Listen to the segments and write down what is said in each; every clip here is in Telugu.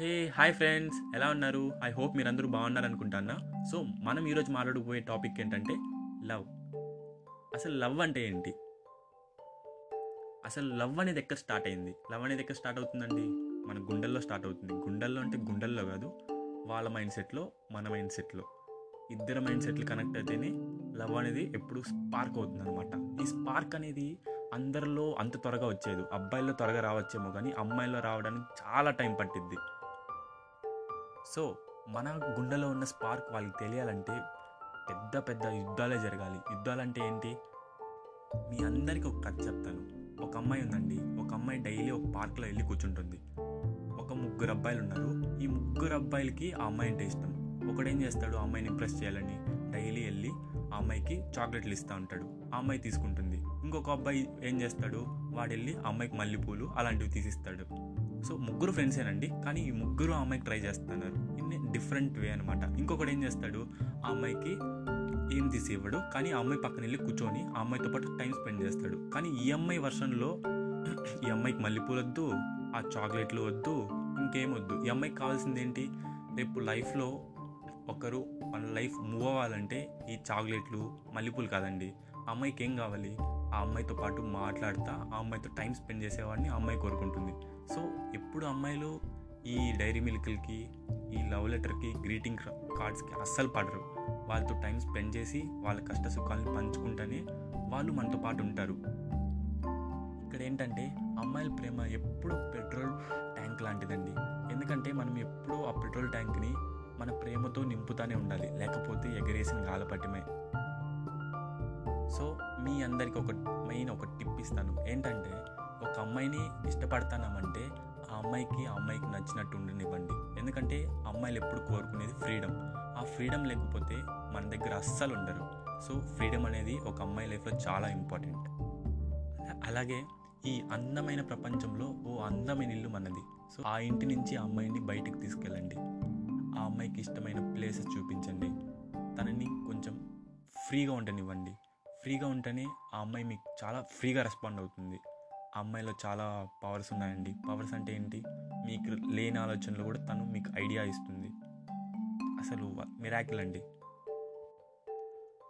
Hey hi friends. ఎలా ఉన్నారు? ఐ హోప్ మీరందరూ బాగున్నారు అనుకుంటానా సో మనం ఈరోజు మాట్లాడబోయే టాపిక్ ఏంటంటే లవ్. అసలు లవ్ అంటే ఏంటి? అసలు లవ్ అనేది ఎక్కడ స్టార్ట్ అయింది? లవ్ అనేది ఎక్కడ స్టార్ట్ అవుతుందండి? మన గుండెల్లో స్టార్ట్ అవుతుంది. గుండెల్లో అంటే గుండెల్లో కాదు వాళ్ళ మైండ్ సెట్లో మన మైండ్ సెట్లో. ఇద్దరు మైండ్ సెట్లు కనెక్ట్ అయితేనే లవ్ అనేది ఎప్పుడు స్పార్క్ అవుతుంది అనమాట ఈ స్పార్క్ అనేది అందరిలో అంత త్వరగా వచ్చేది. అబ్బాయిల్లో త్వరగా రావచ్చేమో కానీ అమ్మాయిల్లో రావడానికి చాలా టైం పట్టిద్ది. సో మన గుండెలో ఉన్న స్పార్క్ వాళ్ళకి తెలియాలంటే పెద్ద పెద్ద యుద్ధాలే జరగాలి. యుద్ధాలు అంటే ఏంటి? మీ అందరికీ ఒక కథ చెప్తాను. ఒక అమ్మాయి ఉందండి. ఒక అమ్మాయి డైలీ ఒక పార్క్లో వెళ్ళి కూర్చుంటుంది. ఒక ముగ్గురు అబ్బాయిలు ఉన్నారు. ఈ ముగ్గురు అబ్బాయిలకి ఆ అమ్మాయి అంటే ఇష్టం. ఒకడేం చేస్తాడు? ఆ అమ్మాయిని ఇంప్రెస్ చేయాలని డైలీ వెళ్ళి ఆ అమ్మాయికి చాక్లెట్లు ఇస్తూ ఉంటాడు. ఆ అమ్మాయి తీసుకుంటుంది. ఇంకొక అబ్బాయి ఏం చేస్తాడు? వాడు వెళ్ళి అమ్మాయికి మల్లెపూలు అలాంటివి తీసిస్తాడు. సో ముగ్గురు ఫ్రెండ్సేనండి కానీ ఈ ముగ్గురు అమ్మాయికి ట్రై చేస్తున్నారు. ఇన్ని డిఫరెంట్ వే అనమాట ఇంకొకటి ఏం చేస్తాడు? ఆ అమ్మాయికి ఏం తీసి ఇవ్వడు కానీ ఆ అమ్మాయి పక్కన వెళ్ళి కూర్చొని ఆ అమ్మాయితో పాటు టైం స్పెండ్ చేస్తాడు. కానీ ఈ అమ్మాయి వర్షన్లో ఈ అమ్మాయికి మల్లెపూలు వద్దు ఆ చాక్లెట్లు వద్దు ఇంకేం వద్దు. ఈ అమ్మాయికి కావాల్సింది ఏంటి? రేపు లైఫ్లో ఒకరు మన లైఫ్ మూవ్ అవ్వాలంటే ఈ చాక్లెట్లు మల్లెపూలు కాదండి. అమ్మాయికి ఏం కావాలి? ఆ అమ్మాయితో పాటు మాట్లాడుతా ఆ అమ్మాయితో టైం స్పెండ్ చేసేవాడిని ఆ అమ్మాయి కోరుకుంటుంది. సో ఎప్పుడు అమ్మాయిలు ఈ డైరీ మిల్క్లకి ఈ లవ్ లెటర్కి గ్రీటింగ్ కార్డ్స్కి అస్సలు పడరు. వాళ్ళతో టైం స్పెండ్ చేసి వాళ్ళ కష్ట సుఖాలను పంచుకుంటేనే వాళ్ళు మనతో పాటు ఉంటారు. ఇక్కడ ఏంటంటే అమ్మాయిల ప్రేమ ఎప్పుడు పెట్రోల్ ట్యాంక్ లాంటిదండి. ఎందుకంటే మనం ఎప్పుడూ ఆ పెట్రోల్ ట్యాంక్ని మన ప్రేమతో నింపుతానే ఉండాలి. లేకపోతే ఎగరేసిన గాలపట్టమే సో మీ అందరికి ఒక మెయిన్ ఒక టిప్ ఇస్తాను. ఏంటంటే ఒక అమ్మాయిని ఇష్టపడతానామంటే ఆ అమ్మాయికి ఆ అమ్మాయికి నచ్చినట్టు ఉండనివ్వండి. ఎందుకంటే అమ్మాయిలు ఎప్పుడు కోరుకునేది ఫ్రీడమ్. ఆ ఫ్రీడమ్ లేకపోతే మన దగ్గర అస్సలు ఉండరు. సో ఫ్రీడమ్ అనేది ఒక అమ్మాయి లైఫ్లో చాలా ఇంపార్టెంట్. అలాగే ఈ అందమైన ప్రపంచంలో ఓ అందమైన ఇల్లు మనది. సో ఆ ఇంటి నుంచి ఆ అమ్మాయిని బయటికి తీసుకెళ్ళండి. ఆ అమ్మాయికి ఇష్టమైన ప్లేసెస్ చూపించండి. తనని కొంచెం ఫ్రీగా ఉండనివ్వండి. ఫ్రీగా ఉంటేనే ఆ అమ్మాయి మీకు చాలా ఫ్రీగా రెస్పాండ్ అవుతుంది. ఆ అమ్మాయిలో చాలా పవర్స్ ఉన్నాయండి. పవర్స్ అంటే ఏంటి? మీకు లేని ఆలోచనలు కూడా తను మీకు ఐడియా ఇస్తుంది. అసలు మిరాకిల్ అండి.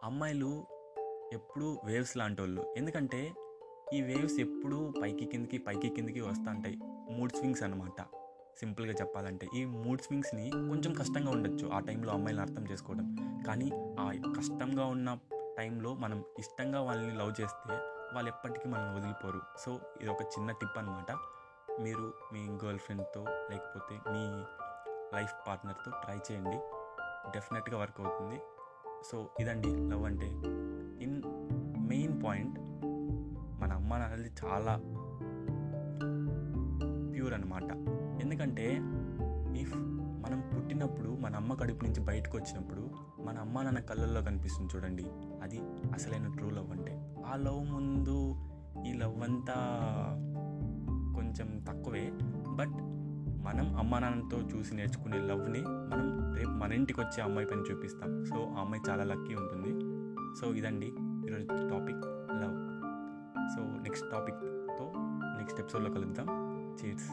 అమ్మాయిలు ఎప్పుడూ వేవ్స్ లాంటి వాళ్ళు ఎందుకంటే ఈ వేవ్స్ ఎప్పుడూ పైకి కిందికి పైకి కిందికి వస్తూ ఉంటాయి మూడ్ స్వింగ్స్ అనమాట సింపుల్గా చెప్పాలంటే ఈ మూడ్ స్వింగ్స్ని కొంచెం కష్టంగా ఉండొచ్చు ఆ టైంలో అమ్మాయిలను అర్థం చేసుకోవడం. కానీ ఆ కష్టంగా ఉన్న టైంలో మనం ఇష్టంగా వాళ్ళని లవ్ చేస్తే వాళ్ళు ఎప్పటికీ మనల్ని వదిలిపోరు. సో ఇది ఒక చిన్న టిప్ అనమాట మీరు మీ గర్ల్ ఫ్రెండ్తో లేకపోతే మీ లైఫ్ పార్ట్నర్తో ట్రై చేయండి. డెఫినెట్గా వర్క్ అవుతుంది. సో ఇదండి లవ్ అంటే. ఇన్ మెయిన్ పాయింట్ మన అమ్మ నాన్నది చాలా ప్యూర్ అనమాట ఎందుకంటే ఇఫ్ మనం పుట్టినప్పుడు మన అమ్మ కడుపు నుంచి బయటకు వచ్చినప్పుడు మన అమ్మ నాన్న కళ్ళల్లో కనిపిస్తుంది చూడండి. అది అసలైన ట్రూ లవ్ అంటే. ఆ లవ్ ముందు ఈ లవ్ అంతా కొంచెం తక్కువే. బట్ మనం అమ్మా నాన్నతో చూసి నేర్చుకునే లవ్ని మనం రేపు మన ఇంటికి వచ్చే అమ్మాయి పైన చూపిస్తాం. సో ఆ అమ్మాయి చాలా లక్కీ ఉంటుంది. సో ఇదండి ఈరోజు టాపిక్ లవ్ సో నెక్స్ట్ టాపిక్తో నెక్స్ట్ ఎపిసోడ్లో కలుద్దాం. చీర్స్